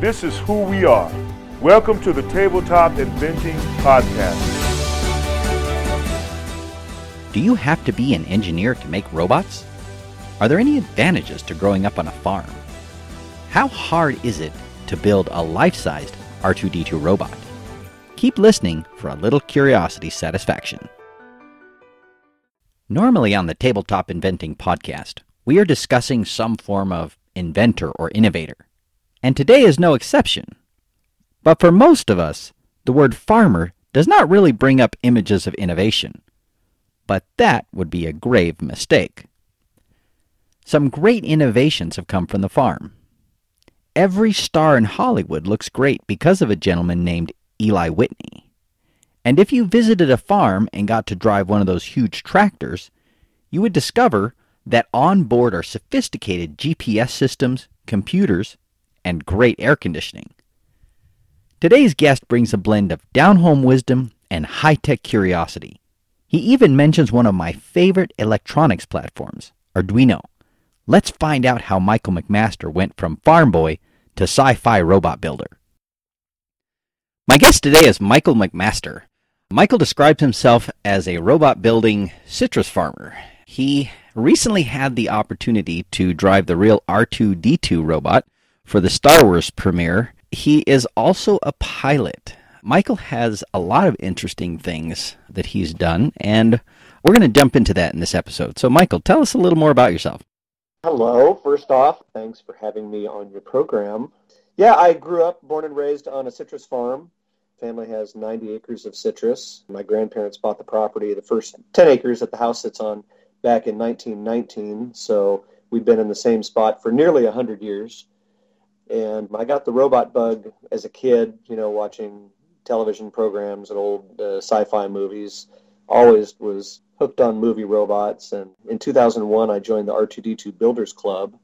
This is who we are. Welcome to the Tabletop Inventing Podcast. Do you have to be an engineer to make robots? Are there any advantages to growing up on a farm? How hard is it to build a life sized R2D2 robot? Keep listening for a little curiosity satisfaction. Normally on the Tabletop Inventing podcast, we are discussing some form of inventor or innovator. And today is no exception. But for most of us, the word farmer does not really bring up images of innovation. But that would be a grave mistake. Some great innovations have come from the farm. Every star in Hollywood looks great because of a gentleman named Eli Whitney. And if you visited a farm and got to drive one of those huge tractors, you would discover that on board are sophisticated GPS systems, computers, and great air conditioning. Today's guest brings a blend of down home wisdom and high tech curiosity. He even mentions one of my favorite electronics platforms, Arduino. Let's find out how Michael McMaster went from farm boy to sci fi robot builder. My guest today is Michael McMaster. Michael describes himself as a robot building citrus farmer. He recently had the opportunity to drive the real R2D2 robot for the Star Wars premiere. He is also a pilot. Michael has a lot of interesting things that he's done, and we're going to jump into that in this episode. So, Michael, tell us a little more about yourself. Hello. First off, thanks for having me on your program. Yeah, I grew up, born and raised on a citrus farm family has 90 acres of citrus. My grandparents bought the property, the first 10 acres that the house sits on, back in 1919. So we've been in the same spot for nearly 100 years. And I got the robot bug as a kid, you know, watching television programs and old uh, sci-fi movies. Always was hooked on movie robots. And in 2001, I joined the R2D2 Builders Club.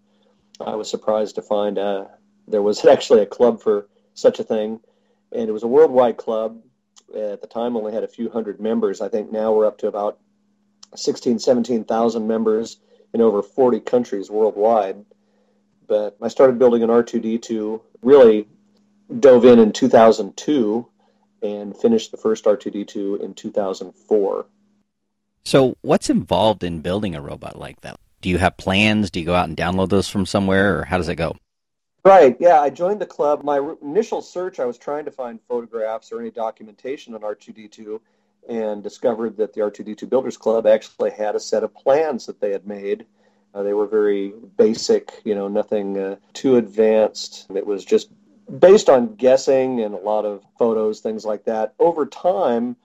I was surprised to find uh, there was actually a club for such a thing and it was a worldwide club. At the time, only had a few hundred members. I think now we're up to about 16, 17,000 members in over 40 countries worldwide. But I started building an R2D2, really dove in in 2002 and finished the first R2D2 in 2004. So, what's involved in building a robot like that? Do you have plans? Do you go out and download those from somewhere, or how does it go? Right. Yeah, I joined the club. My initial search, I was trying to find photographs or any documentation on R2D2 and discovered that the R2D2 Builders Club actually had a set of plans that they had made. Uh, they were very basic, you know, nothing uh, too advanced. It was just based on guessing and a lot of photos, things like that. Over time,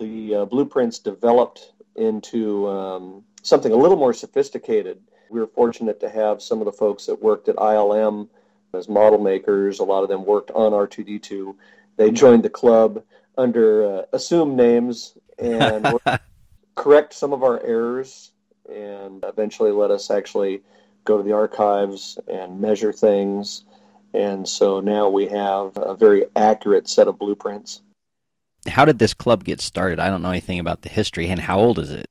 the uh, blueprints developed into um, something a little more sophisticated. We were fortunate to have some of the folks that worked at ILM as model makers. A lot of them worked on R2D2. They joined the club under uh, assumed names and correct some of our errors and eventually let us actually go to the archives and measure things. And so now we have a very accurate set of blueprints. How did this club get started? I don't know anything about the history. And how old is it?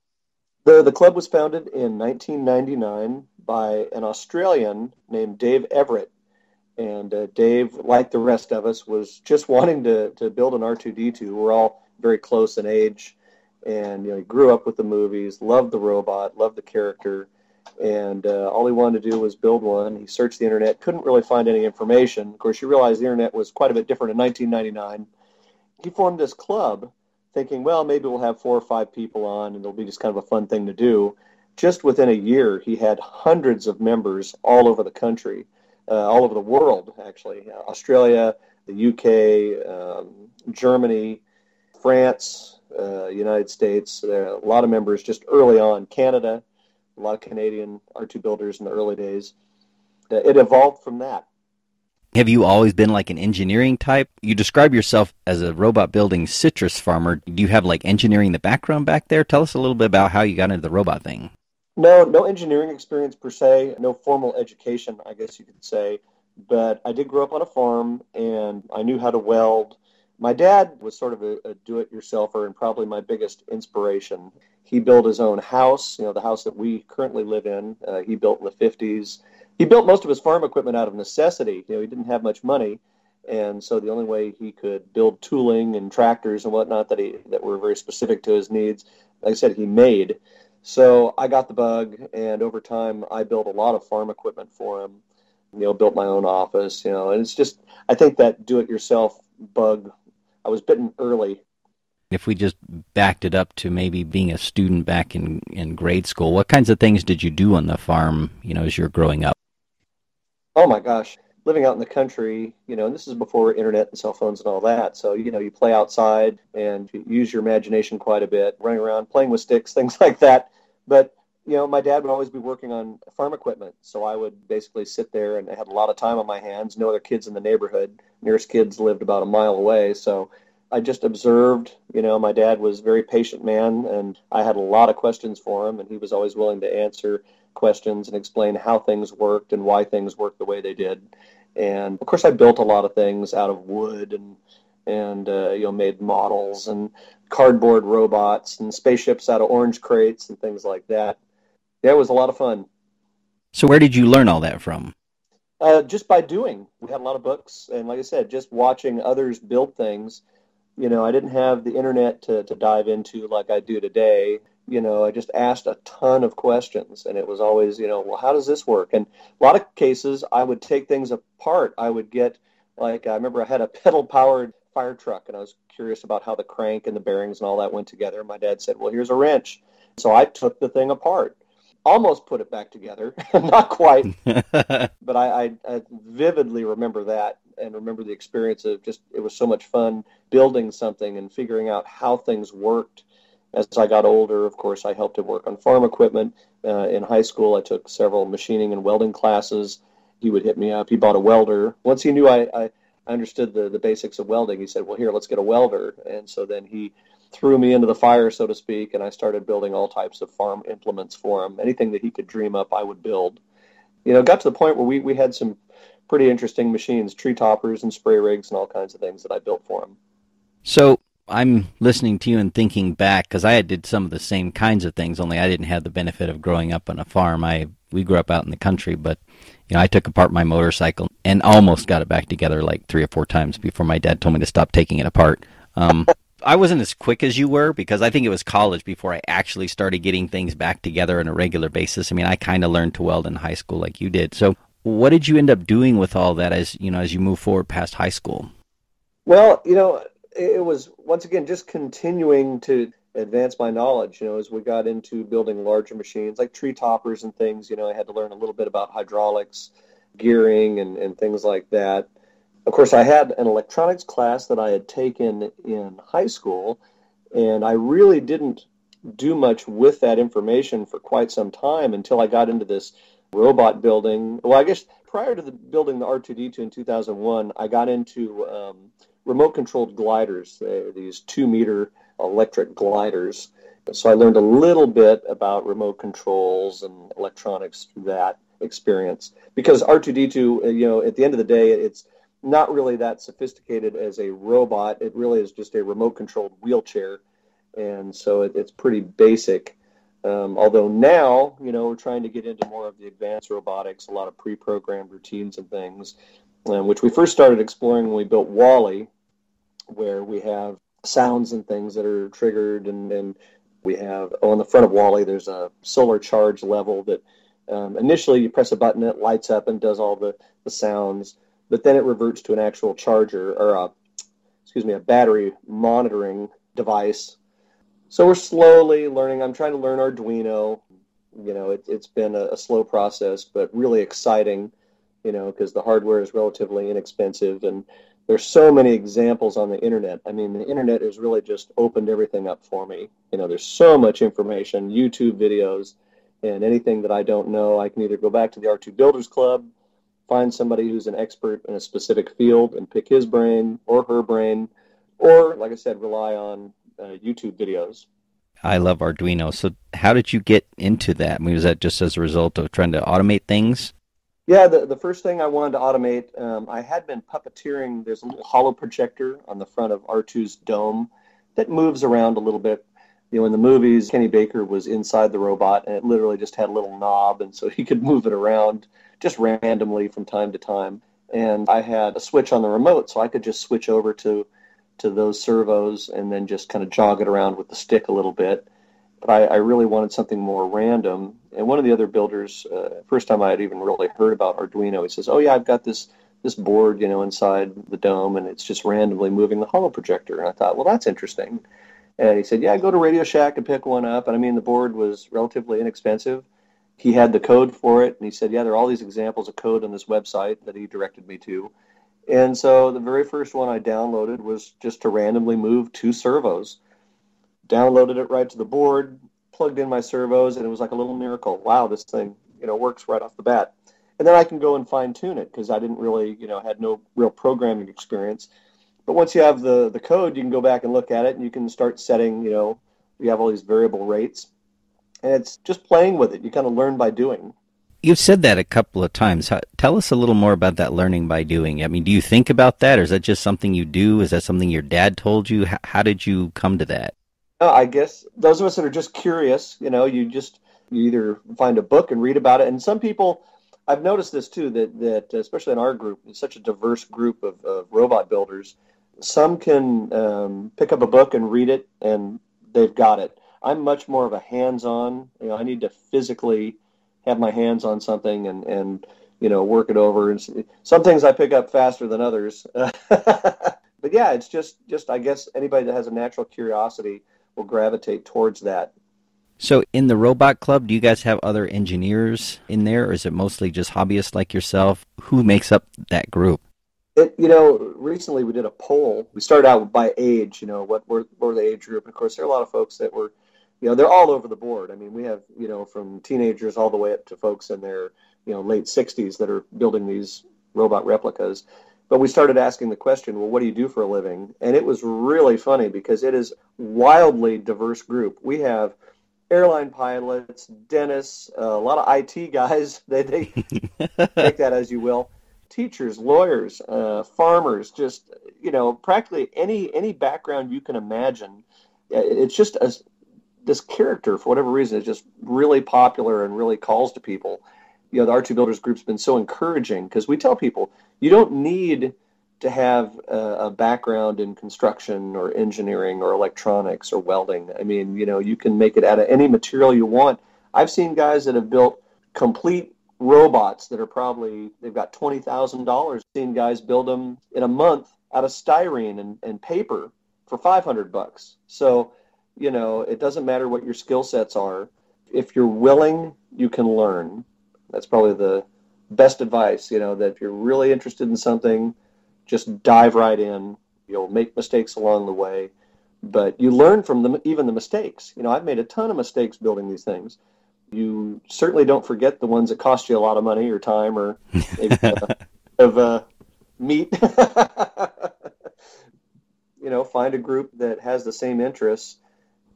The, the club was founded in 1999 by an Australian named Dave Everett and uh, Dave, like the rest of us, was just wanting to, to build an R2D2. We're all very close in age, and you know, he grew up with the movies, loved the robot, loved the character, and uh, all he wanted to do was build one. He searched the internet, couldn't really find any information. Of course, you realize the internet was quite a bit different in 1999. He formed this club, thinking, well, maybe we'll have four or five people on, and it'll be just kind of a fun thing to do. Just within a year, he had hundreds of members all over the country uh, all over the world, actually. Australia, the UK, um, Germany, France, uh, United States. There are a lot of members just early on. Canada, a lot of Canadian R2 builders in the early days. Uh, it evolved from that. Have you always been like an engineering type? You describe yourself as a robot building citrus farmer. Do you have like engineering the background back there? Tell us a little bit about how you got into the robot thing. No, no engineering experience per se, no formal education, I guess you could say. But I did grow up on a farm and I knew how to weld. My dad was sort of a, a do it yourselfer and probably my biggest inspiration. He built his own house, you know, the house that we currently live in. Uh, he built in the 50s he built most of his farm equipment out of necessity. You know, he didn't have much money, and so the only way he could build tooling and tractors and whatnot that he that were very specific to his needs, like I said, he made. So I got the bug, and over time, I built a lot of farm equipment for him. You know, built my own office. You know, and it's just I think that do-it-yourself bug. I was bitten early if we just backed it up to maybe being a student back in, in grade school, what kinds of things did you do on the farm, you know, as you're growing up? Oh my gosh, living out in the country, you know, and this is before internet and cell phones and all that. So, you know, you play outside and you use your imagination quite a bit, running around, playing with sticks, things like that. But, you know, my dad would always be working on farm equipment. So I would basically sit there and I had a lot of time on my hands. No other kids in the neighborhood. Nearest kids lived about a mile away. So I just observed, you know, my dad was a very patient man and I had a lot of questions for him and he was always willing to answer questions and explain how things worked and why things worked the way they did. And of course, I built a lot of things out of wood and and uh, you know made models and cardboard robots and spaceships out of orange crates and things like that. Yeah, it was a lot of fun. So where did you learn all that from? Uh, just by doing. We had a lot of books, and like I said, just watching others build things. You know, I didn't have the internet to, to dive into like I do today you know, I just asked a ton of questions, and it was always, you know, well, how does this work? And a lot of cases, I would take things apart. I would get, like, I remember I had a pedal powered fire truck, and I was curious about how the crank and the bearings and all that went together. My dad said, well, here's a wrench. So I took the thing apart, almost put it back together, not quite, but I, I, I vividly remember that and remember the experience of just, it was so much fun building something and figuring out how things worked as I got older, of course, I helped him work on farm equipment. Uh, in high school, I took several machining and welding classes. He would hit me up. He bought a welder. Once he knew I, I understood the, the basics of welding, he said, Well, here, let's get a welder. And so then he threw me into the fire, so to speak, and I started building all types of farm implements for him. Anything that he could dream up, I would build. You know, got to the point where we, we had some pretty interesting machines, tree toppers and spray rigs and all kinds of things that I built for him. So I'm listening to you and thinking back because I did some of the same kinds of things, only I didn't have the benefit of growing up on a farm. I we grew up out in the country, but you know I took apart my motorcycle and almost got it back together like three or four times before my dad told me to stop taking it apart. Um, I wasn't as quick as you were because I think it was college before I actually started getting things back together on a regular basis. I mean, I kind of learned to weld in high school like you did. So, what did you end up doing with all that as you know as you move forward past high school? Well, you know, it was once again just continuing to advance my knowledge. You know, as we got into building larger machines like tree toppers and things, you know, I had to learn a little bit about hydraulics, gearing, and, and things like that. Of course, I had an electronics class that I had taken in high school, and I really didn't do much with that information for quite some time until I got into this robot building. Well, I guess prior to the building the R2D2 in 2001, I got into um, remote controlled gliders, these two meter electric gliders. So I learned a little bit about remote controls and electronics through that experience. Because R2D2, uh, you know, at the end of the day, it's not really that sophisticated as a robot. It really is just a remote controlled wheelchair. And so it, it's pretty basic. Um, although now, you know, we're trying to get into more of the advanced robotics, a lot of pre programmed routines and things, um, which we first started exploring when we built WALL-E, where we have sounds and things that are triggered, and, and we have oh, on the front of WALL-E there's a solar charge level that um, initially you press a button, it lights up and does all the, the sounds, but then it reverts to an actual charger or a excuse me a battery monitoring device. So we're slowly learning. I'm trying to learn Arduino. You know, it, has been a, a slow process, but really exciting. You know, because the hardware is relatively inexpensive and there's so many examples on the internet. I mean, the internet has really just opened everything up for me. You know, there's so much information, YouTube videos, and anything that I don't know, I can either go back to the R2 Builders Club find somebody who's an expert in a specific field and pick his brain or her brain, or, like I said, rely on uh, YouTube videos. I love Arduino. So, how did you get into that? I mean, was that just as a result of trying to automate things? Yeah, the, the first thing I wanted to automate, um, I had been puppeteering. There's a little holo projector on the front of R2's dome that moves around a little bit. You know, in the movies, Kenny Baker was inside the robot and it literally just had a little knob, and so he could move it around just randomly from time to time. And I had a switch on the remote, so I could just switch over to to those servos and then just kind of jog it around with the stick a little bit. But I, I really wanted something more random. And one of the other builders, uh, first time I had even really heard about Arduino, he says, "Oh yeah, I've got this this board, you know, inside the dome, and it's just randomly moving the holo projector." And I thought, well, that's interesting. And he said, "Yeah, go to Radio Shack and pick one up." And I mean, the board was relatively inexpensive. He had the code for it, and he said, "Yeah, there are all these examples of code on this website that he directed me to." And so the very first one I downloaded was just to randomly move two servos downloaded it right to the board, plugged in my servos, and it was like a little miracle. Wow, this thing, you know, works right off the bat. And then I can go and fine tune it because I didn't really, you know, had no real programming experience. But once you have the the code, you can go back and look at it, and you can start setting, you know, you have all these variable rates, and it's just playing with it. You kind of learn by doing. You've said that a couple of times. How, tell us a little more about that learning by doing. I mean, do you think about that, or is that just something you do? Is that something your dad told you? How, how did you come to that? Uh, I guess those of us that are just curious, you know, you just you either find a book and read about it, and some people, I've noticed this too, that that especially in our group, it's such a diverse group of, of robot builders. Some can um, pick up a book and read it, and they've got it. I'm much more of a hands-on. You know, I need to physically have my hands on something and and you know work it over. And some things I pick up faster than others. but yeah, it's just just I guess anybody that has a natural curiosity will gravitate towards that. So, in the Robot Club, do you guys have other engineers in there, or is it mostly just hobbyists like yourself? Who makes up that group? It, you know, recently we did a poll. We started out by age. You know, what were, what were the age group? And of course, there are a lot of folks that were, you know, they're all over the board. I mean, we have, you know, from teenagers all the way up to folks in their, you know, late 60s that are building these robot replicas. But we started asking the question, well, what do you do for a living? And it was really funny because it is wildly diverse group. We have airline pilots, dentists, uh, a lot of IT guys. They, they take that as you will. Teachers, lawyers, uh, farmers, just you know, practically any any background you can imagine. It's just a, this character, for whatever reason, is just really popular and really calls to people you know the R2 Builders Group's been so encouraging because we tell people you don't need to have a, a, background in construction or engineering or electronics or welding. I mean, you know, you can make it out of any material you want. I've seen guys that have built complete robots that are probably they've got twenty thousand dollars. Seen guys build them in a month out of styrene and, and paper for five hundred bucks. So, you know, it doesn't matter what your skill sets are. If you're willing, you can learn. That's probably the best advice. You know that if you're really interested in something, just dive right in. You'll make mistakes along the way, but you learn from them, even the mistakes. You know, I've made a ton of mistakes building these things. You certainly don't forget the ones that cost you a lot of money or time or maybe, uh, of uh, meat. you know, find a group that has the same interests.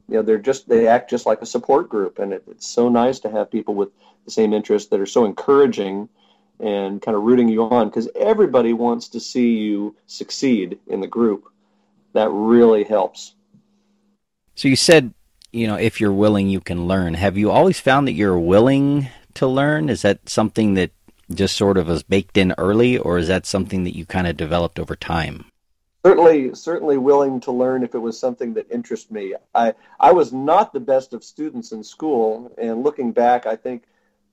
You know, they're just they act just like a support group, and it, it's so nice to have people with the same interests that are so encouraging and kind of rooting you on because everybody wants to see you succeed in the group. That really helps. So you said, you know, if you're willing, you can learn. Have you always found that you're willing to learn? Is that something that just sort of was baked in early, or is that something that you kind of developed over time? Certainly, certainly willing to learn if it was something that interested me. I I was not the best of students in school, and looking back, I think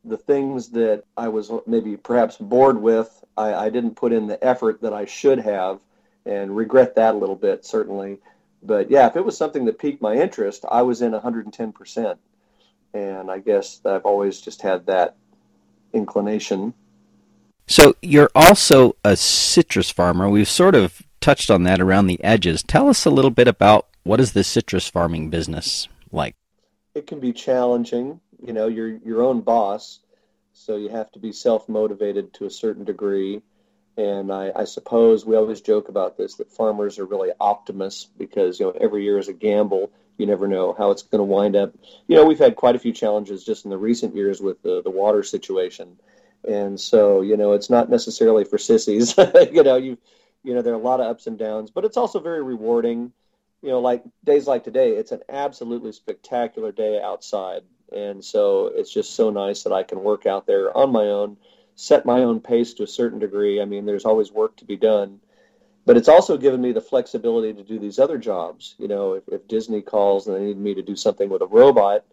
the things that I was maybe perhaps bored with, I, I didn't put in the effort that I should have, and regret that a little bit certainly. But yeah, if it was something that piqued my interest, I was in 110%. And I guess I've always just had that inclination. So you're also a citrus farmer. We've sort of touched on that around the edges. Tell us a little bit about what is the citrus farming business like? It can be challenging you know, you're your own boss. So you have to be self motivated to a certain degree. And I, I, suppose we always joke about this that farmers are really optimists because you know every year is a gamble. You never know how it's going to wind up. You know, we've had quite a few challenges just in the recent years with the, the water situation, and so you know it's not necessarily for sissies. you know, you you know there are a lot of ups and downs, but it's also very rewarding. You know, like days like today, it's an absolutely spectacular day outside, and so it's just so nice that I can work out there on my own set my own pace to a certain degree. I mean, there's always work to be done, but it's also given me the flexibility to do these other jobs. You know, if, if Disney calls and they need me to do something with a robot,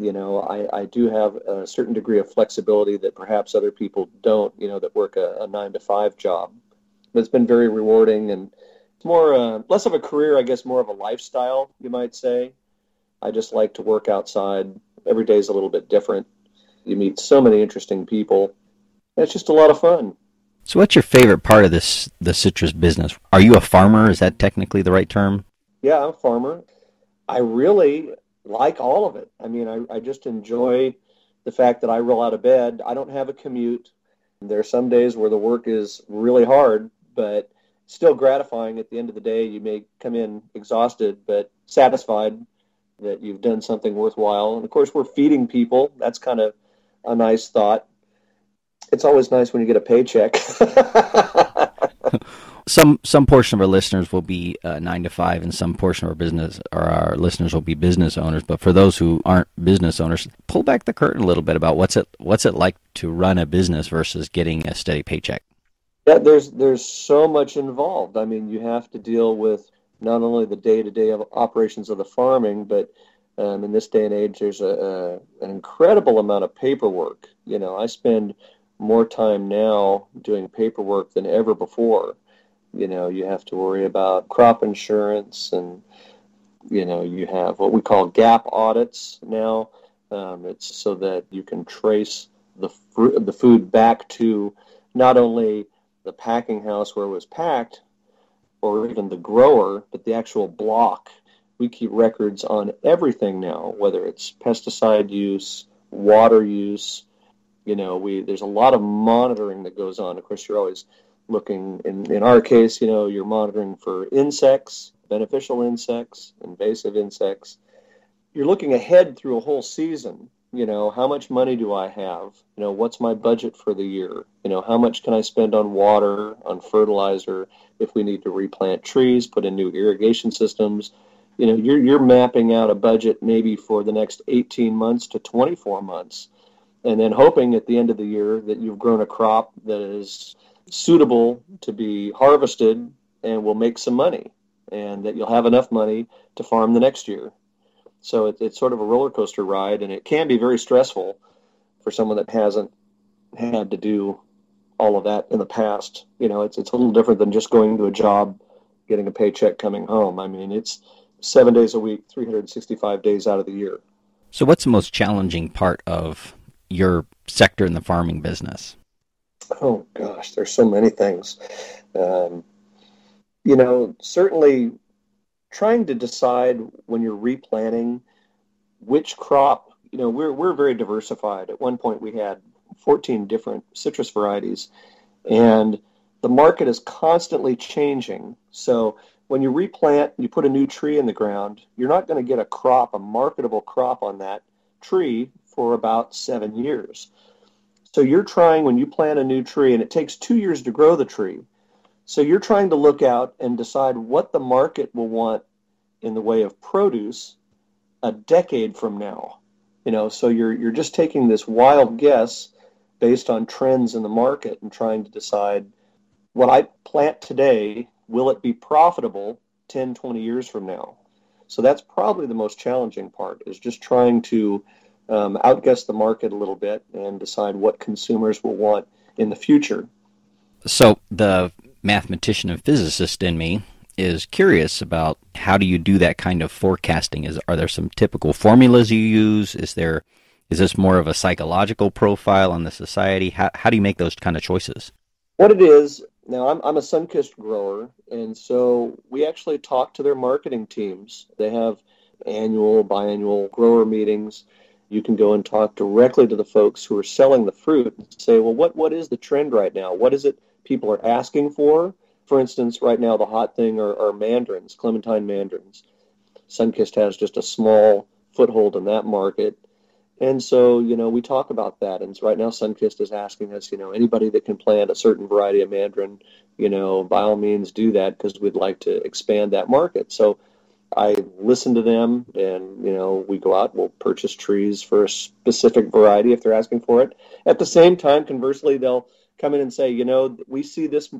you know, I, I do have a certain degree of flexibility that perhaps other people don't, you know, that work a, a nine to five job. But it's been very rewarding and it's more, uh, less of a career, I guess, more of a lifestyle, you might say. I just like to work outside. Every day is a little bit different. You meet so many interesting people it's just a lot of fun. So, what's your favorite part of this the citrus business? Are you a farmer? Is that technically the right term? Yeah, I'm a farmer. I really like all of it. I mean, I, I just enjoy the fact that I roll out of bed. I don't have a commute. There are some days where the work is really hard, but still gratifying at the end of the day. You may come in exhausted, but satisfied that you've done something worthwhile. And of course, we're feeding people. That's kind of a nice thought it's always nice when you get a paycheck. some some portion of our listeners will be uh, nine to five, and some portion of our business or our listeners will be business owners. But for those who aren't business owners, pull back the curtain a little bit about what's it what's it like to run a business versus getting a steady paycheck. Yeah, there's there's so much involved. I mean, you have to deal with not only the day to day operations of the farming, but um, in this day and age, there's a, a, an incredible amount of paperwork. You know, I spend more time now doing paperwork than ever before. You know, you have to worry about crop insurance and, you know, you have what we call gap audits now. Um, it's so that you can trace the, fr- the food back to not only the packing house where it was packed or even the grower, but the actual block. We keep records on everything now, whether it's pesticide use, water use, you know, we there's a lot of monitoring that goes on. Of course, you're always looking. In in our case, you know, you're monitoring for insects, beneficial insects, invasive insects. You're looking ahead through a whole season. You know, how much money do I have? You know, what's my budget for the year? You know, how much can I spend on water, on fertilizer? If we need to replant trees, put in new irrigation systems, you know, you're you're mapping out a budget maybe for the next 18 months to 24 months and then hoping at the end of the year that you've grown a crop that is suitable to be harvested and will make some money and that you'll have enough money to farm the next year. So it, it's sort of a roller coaster ride and it can be very stressful for someone that hasn't had to do all of that in the past. You know, it's, it's a little different than just going to a job, getting a paycheck, coming home. I mean, it's seven days a week, 365 days out of the year. So, what's the most challenging part of your sector in the farming business? Oh gosh, there's so many things. Um, you know, certainly trying to decide when you're replanting which crop. You know, we're we're very diversified. At one point, we had 14 different citrus varieties, and the market is constantly changing. So when you replant, you put a new tree in the ground, you're not going to get a crop, a marketable crop on that tree for about seven years. So you're trying when you plant a new tree, and it takes two years to grow the tree. So you're trying to look out and decide what the market will want in the way of produce a decade from now. You know, so you're you're just taking this wild guess based on trends in the market and trying to decide what I plant today, will it be profitable 10, 20 years from now? So that's probably the most challenging part is just trying to um, outguess the market a little bit and decide what consumers will want in the future. So the mathematician and physicist in me is curious about how do you do that kind of forecasting? Is are there some typical formulas you use? Is there is this more of a psychological profile on the society? How how do you make those kind of choices? What it is now, I'm I'm a Sunkist grower, and so we actually talk to their marketing teams. They have annual, biannual grower meetings you can go and talk directly to the folks who are selling the fruit and say, well, what, what is the trend right now? What is it people are asking for? For instance, right now the hot thing are, are mandarins, clementine mandarins. Sunkist has just a small foothold in that market. And so, you know, we talk about that. And right now, Sunkist is asking us, you know, anybody that can plant a certain variety of mandarin, you know, by all means do that because we'd like to expand that market. So I listen to them and, you know, we go out, we'll purchase trees for a specific variety if they're asking for it. At the same time, conversely, they'll come in and say, you know, we see this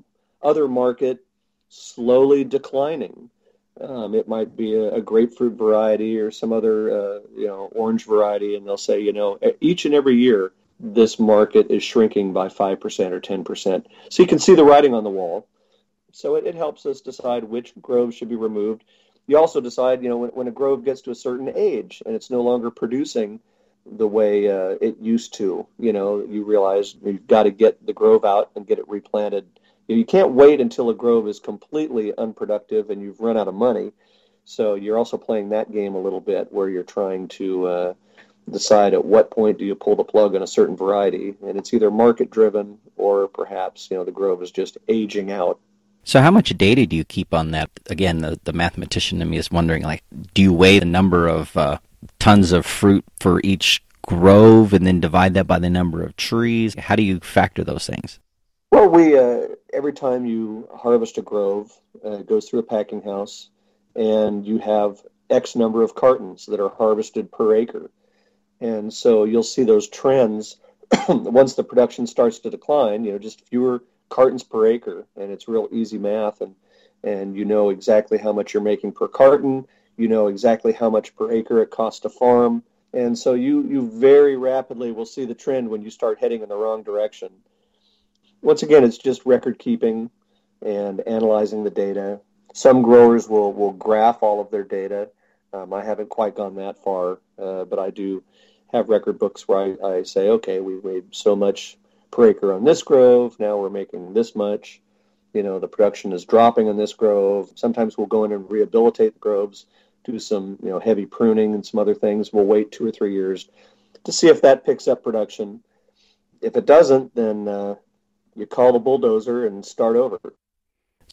other market slowly declining. Um, it might be a, a, grapefruit variety or some other, uh, you know, orange variety, and they'll say, you know, each and every year this market is shrinking by five percent or ten percent. So you can see the writing on the wall. So it, it helps us decide which groves should be removed you also decide, you know, when, when a grove gets to a certain age and it's no longer producing the way uh, it used to, you know, you realize you've got to get the grove out and get it replanted. You can't wait until a grove is completely unproductive and you've run out of money. So you're also playing that game a little bit where you're trying to uh, decide at what point do you pull the plug on a certain variety. And it's either market driven or perhaps, you know, the grove is just aging out so how much data do you keep on that? Again, the, the mathematician in me is wondering, like, do you weigh the number of uh, tons of fruit for each grove and then divide that by the number of trees? How do you factor those things? Well, we uh, every time you harvest a grove, uh, it goes through a packing house, and you have X number of cartons that are harvested per acre, and so you'll see those trends once the production starts to decline. You know, just fewer cartons per acre, and it's real easy math, and and you know exactly how much you're making per carton. You know exactly how much per acre it costs to farm, and so you you very rapidly will see the trend when you start heading in the wrong direction. Once again, it's just record keeping and analyzing the data. Some growers will will graph all of their data. Um, I haven't quite gone that far, uh, but I do have record books where I, I say, okay, we made so much per acre on this grove. Now we're making this much. You know, the production is dropping on this grove. Sometimes we'll go in and rehabilitate the groves, do some, you know, heavy pruning and some other things. We'll wait two or three years to see if that picks up production. If it doesn't, then uh, you call the bulldozer and start over.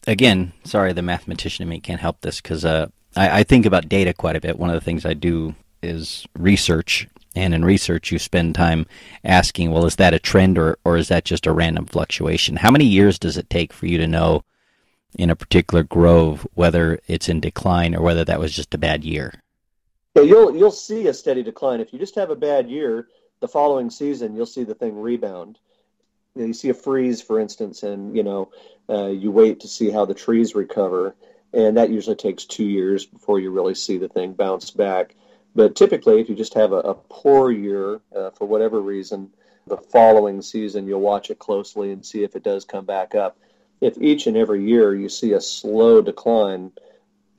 Again, sorry, the mathematician in me can't help this because uh, I, I think about data quite a bit. One of the things I do is research and in research, you spend time asking, well, is that a trend or, or is that just a random fluctuation? How many years does it take for you to know in a particular grove whether it's in decline or whether that was just a bad year? Yeah, you'll you'll see a steady decline. If you just have a bad year, the following season you'll see the thing rebound. You, know, you see a freeze, for instance, and you know uh, you wait to see how the trees recover, and that usually takes two years before you really see the thing bounce back. But typically, if you just have a, a poor year uh, for whatever reason, the following season you'll watch it closely and see if it does come back up. If each and every year you see a slow decline,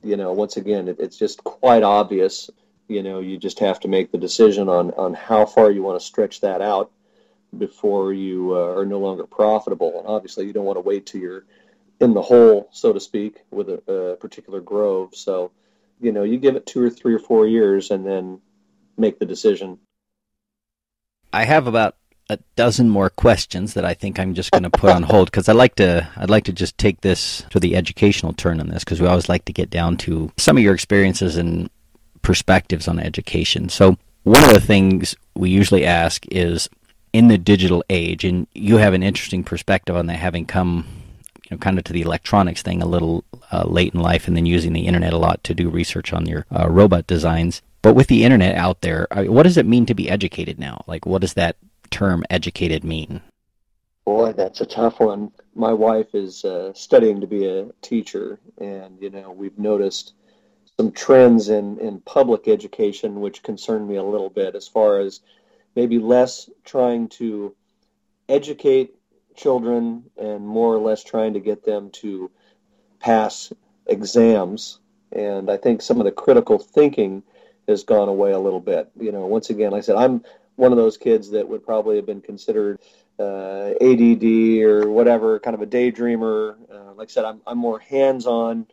you know, once again, it, it's just quite obvious. You know, you just have to make the decision on, on how far you want to stretch that out before you uh, are no longer profitable. And obviously, you don't want to wait till you're in the hole, so to speak, with a, a particular grove. So, you know, you give it two or three or four years and then make the decision. I have about a dozen more questions that I think I'm just going to put on hold because I'd like to I'd like to just take this to the educational turn on this because we always like to get down to some of your experiences and perspectives on education. So one of the things we usually ask is in the digital age, and you have an interesting perspective on that, having come know, kind of to the electronics thing a little uh, late in life, and then using the internet a lot to do research on your uh, robot designs. But with the internet out there, uh, what does it mean to be educated now? Like, what does that term "educated" mean? Boy, that's a tough one. My wife is uh, studying to be a teacher, and you know we've noticed some trends in in public education which concern me a little bit, as far as maybe less trying to educate children and more or less trying to get them to pass exams. And I think some of the critical thinking has gone away a little bit. You know, once again, like I said I'm one of those kids that would probably have been considered uh, ADD or whatever, kind of a daydreamer. Uh, like I said, I'm, I'm more hands on.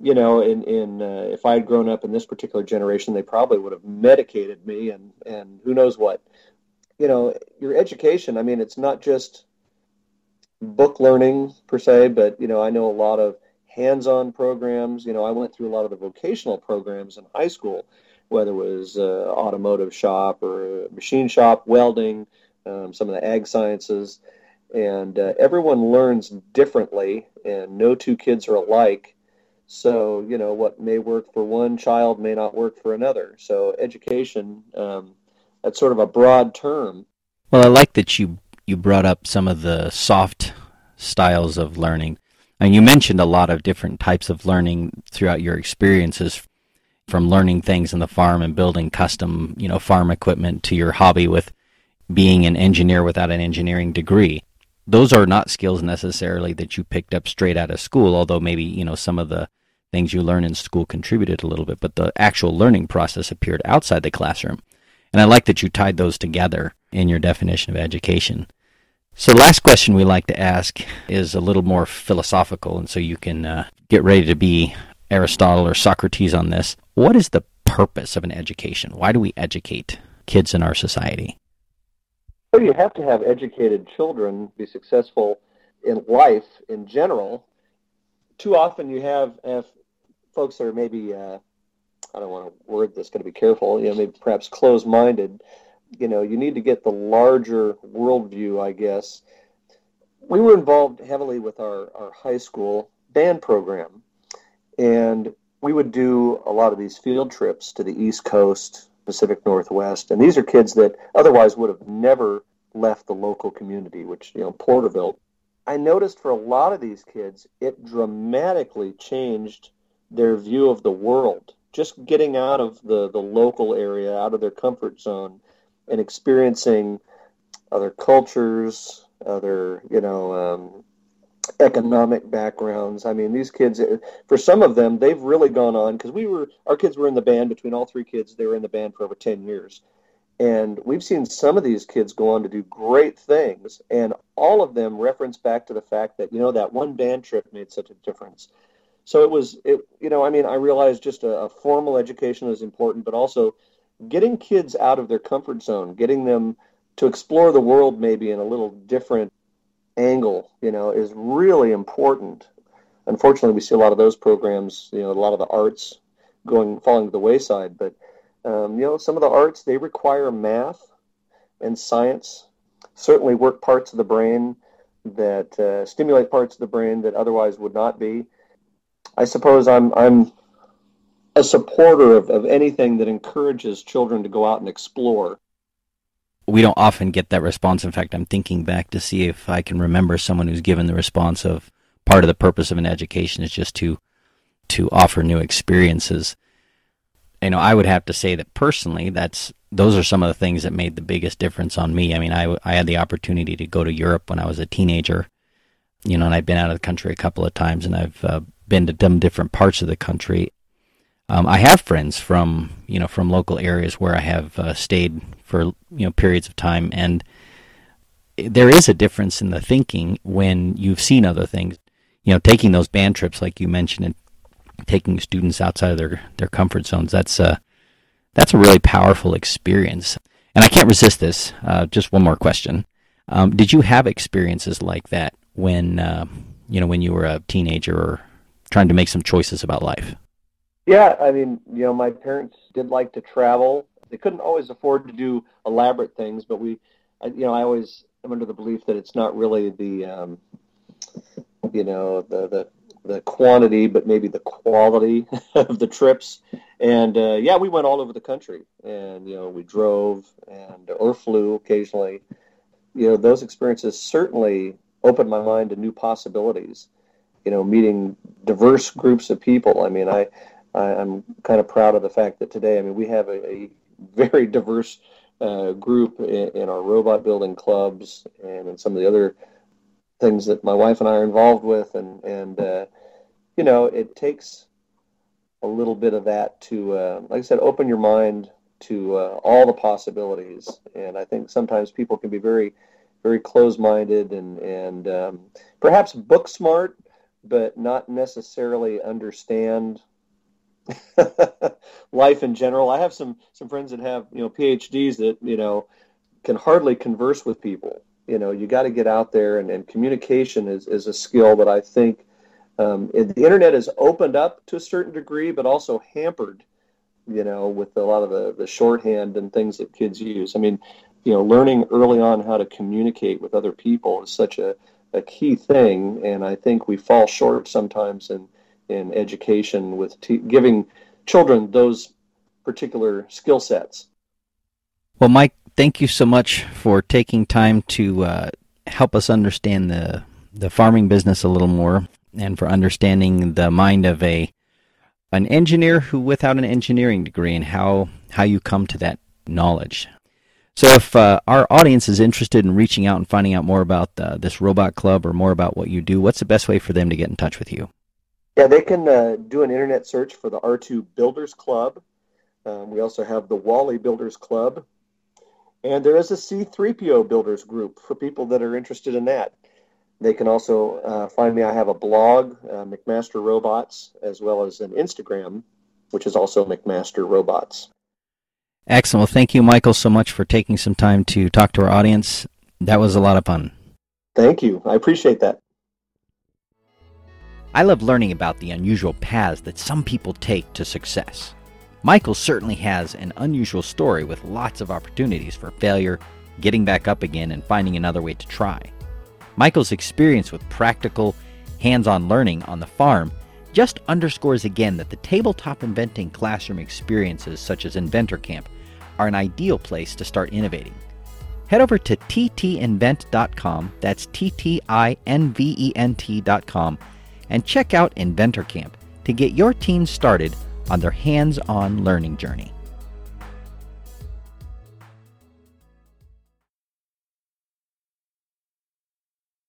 you know, in in uh, if I had grown up in this particular generation, they probably would have medicated me and and who knows what. You know, your education. I mean, it's not just book learning per se, but you know, I know a lot of hands-on programs. You know, I went through a lot of the vocational programs in high school, whether it was uh, automotive shop or machine shop, welding, um, some of the ag sciences, and uh, everyone learns differently, and no two kids are alike. So, you know, what may work for one child may not work for another. So, education, um, that's sort of a broad term. Well, I like that you you brought up some of the soft styles of learning. And you mentioned a lot of different types of learning throughout your experiences from learning things in the farm and building custom, you know, farm equipment to your hobby with being an engineer without an engineering degree. Those are not skills necessarily that you picked up straight out of school, although maybe, you know, some of the things you learn in school contributed a little bit, but the actual learning process appeared outside the classroom. And I like that you tied those together in your definition of education. So, the last question we like to ask is a little more philosophical, and so you can uh, get ready to be Aristotle or Socrates on this. What is the purpose of an education? Why do we educate kids in our society? Well, you have to have educated children be successful in life in general. Too often, you have, have folks that are maybe uh, I don't want to word this, got to be careful, you know, maybe perhaps closed minded you know, you need to get the larger worldview, I guess. We were involved heavily with our, our high school band program, and we would do a lot of these field trips to the East Coast, Pacific Northwest, and these are kids that otherwise would have never left the local community, which, you know, Porterville. I noticed for a lot of these kids, it dramatically changed their view of the world. Just getting out of the, the local area, out of their comfort zone, and experiencing other cultures, other you know um, economic backgrounds. I mean, these kids, for some of them, they've really gone on because we were our kids were in the band. Between all three kids, they were in the band for over ten years, and we've seen some of these kids go on to do great things, and all of them reference back to the fact that you know that one band trip made such a difference. So it was, it you know, I mean, I realized just a, a formal education is important, but also getting kids out of their comfort zone, getting them to explore the world maybe in a little different angle, you know, is really important. Unfortunately, we see a lot of those programs, you know, a lot of the arts going falling to the wayside. But um, you know, some of the arts they require math and science. Certainly, work parts of the brain that uh, stimulate parts of the brain that otherwise would not be. I suppose I'm I'm a supporter of, of anything that encourages children to go out and explore. We don't often get that response. In fact, I'm thinking back to see if I can remember someone who's given the response of part of the purpose of an education is just to to offer new experiences. You know, I would have to say that personally, that's those are some of the things that made the biggest difference on me. I mean, I I had the opportunity to go to Europe when I was a teenager, you know, and I've been out of the country a couple of times, and I've uh, been to some different parts of the country, um, I have friends from you know from local areas where I have uh, stayed for you know periods of time, and there is a difference in the thinking when you've seen other things. You know, taking those band trips like you mentioned, and taking students outside of their their comfort zones. That's a that's a really powerful experience. And I can't resist this. Uh, just one more question: um, Did you have experiences like that when uh, you know when you were a teenager or trying to make some choices about life? Yeah, I mean, you know, my parents did like to travel. They couldn't always afford to do elaborate things, but we, you know, I always am under the belief that it's not really the, um, you know, the the the quantity, but maybe the quality of the trips. And uh, yeah, we went all over the country, and you know, we drove and or flew occasionally. You know, those experiences certainly opened my mind to new possibilities. You know, meeting diverse groups of people. I mean, I I, am kind of proud of the fact that today, I mean, we have a, a very diverse uh, group in, in, our robot building clubs and in some of the other things that my wife and I are involved with. And, and uh, you know, it takes a little bit of that to, uh, like I said, open your mind to uh, all the possibilities. And I think sometimes people can be very, very close minded and, and um, perhaps book smart but not necessarily understand life in general. I have some some friends that have you know PhDs that you know can hardly converse with people. You know, you got to get out there, and, and communication is, is a skill that I think um, the internet has opened up to a certain degree, but also hampered. You know, with a lot of the, the shorthand and things that kids use. I mean, you know, learning early on how to communicate with other people is such a, a key thing, and I think we fall short sometimes in in education with giving children those particular skill sets. Well, Mike, thank you so much for taking time to uh, help us understand the the farming business a little more, and for understanding the mind of a an engineer who without an engineering degree and how how you come to that knowledge. So, if uh, our audience is interested in reaching out and finding out more about uh, this robot club or more about what you do, what's the best way for them to get in touch with you? Yeah, they can uh, do an internet search for the R2 Builders Club. Um, we also have the WALL-E Builders Club. And there is a C3PO Builders group for people that are interested in that. They can also uh, find me. I have a blog, uh, McMaster Robots, as well as an Instagram, which is also McMaster Robots. Excellent. Well, thank you, Michael, so much for taking some time to talk to our audience. That was a lot of fun. Thank you. I appreciate that. I love learning about the unusual paths that some people take to success. Michael certainly has an unusual story with lots of opportunities for failure, getting back up again, and finding another way to try. Michael's experience with practical, hands on learning on the farm just underscores again that the tabletop inventing classroom experiences such as Inventor Camp are an ideal place to start innovating. Head over to ttinvent.com, that's T T I N V E N T.com, and check out Inventor Camp to get your team started on their hands on learning journey.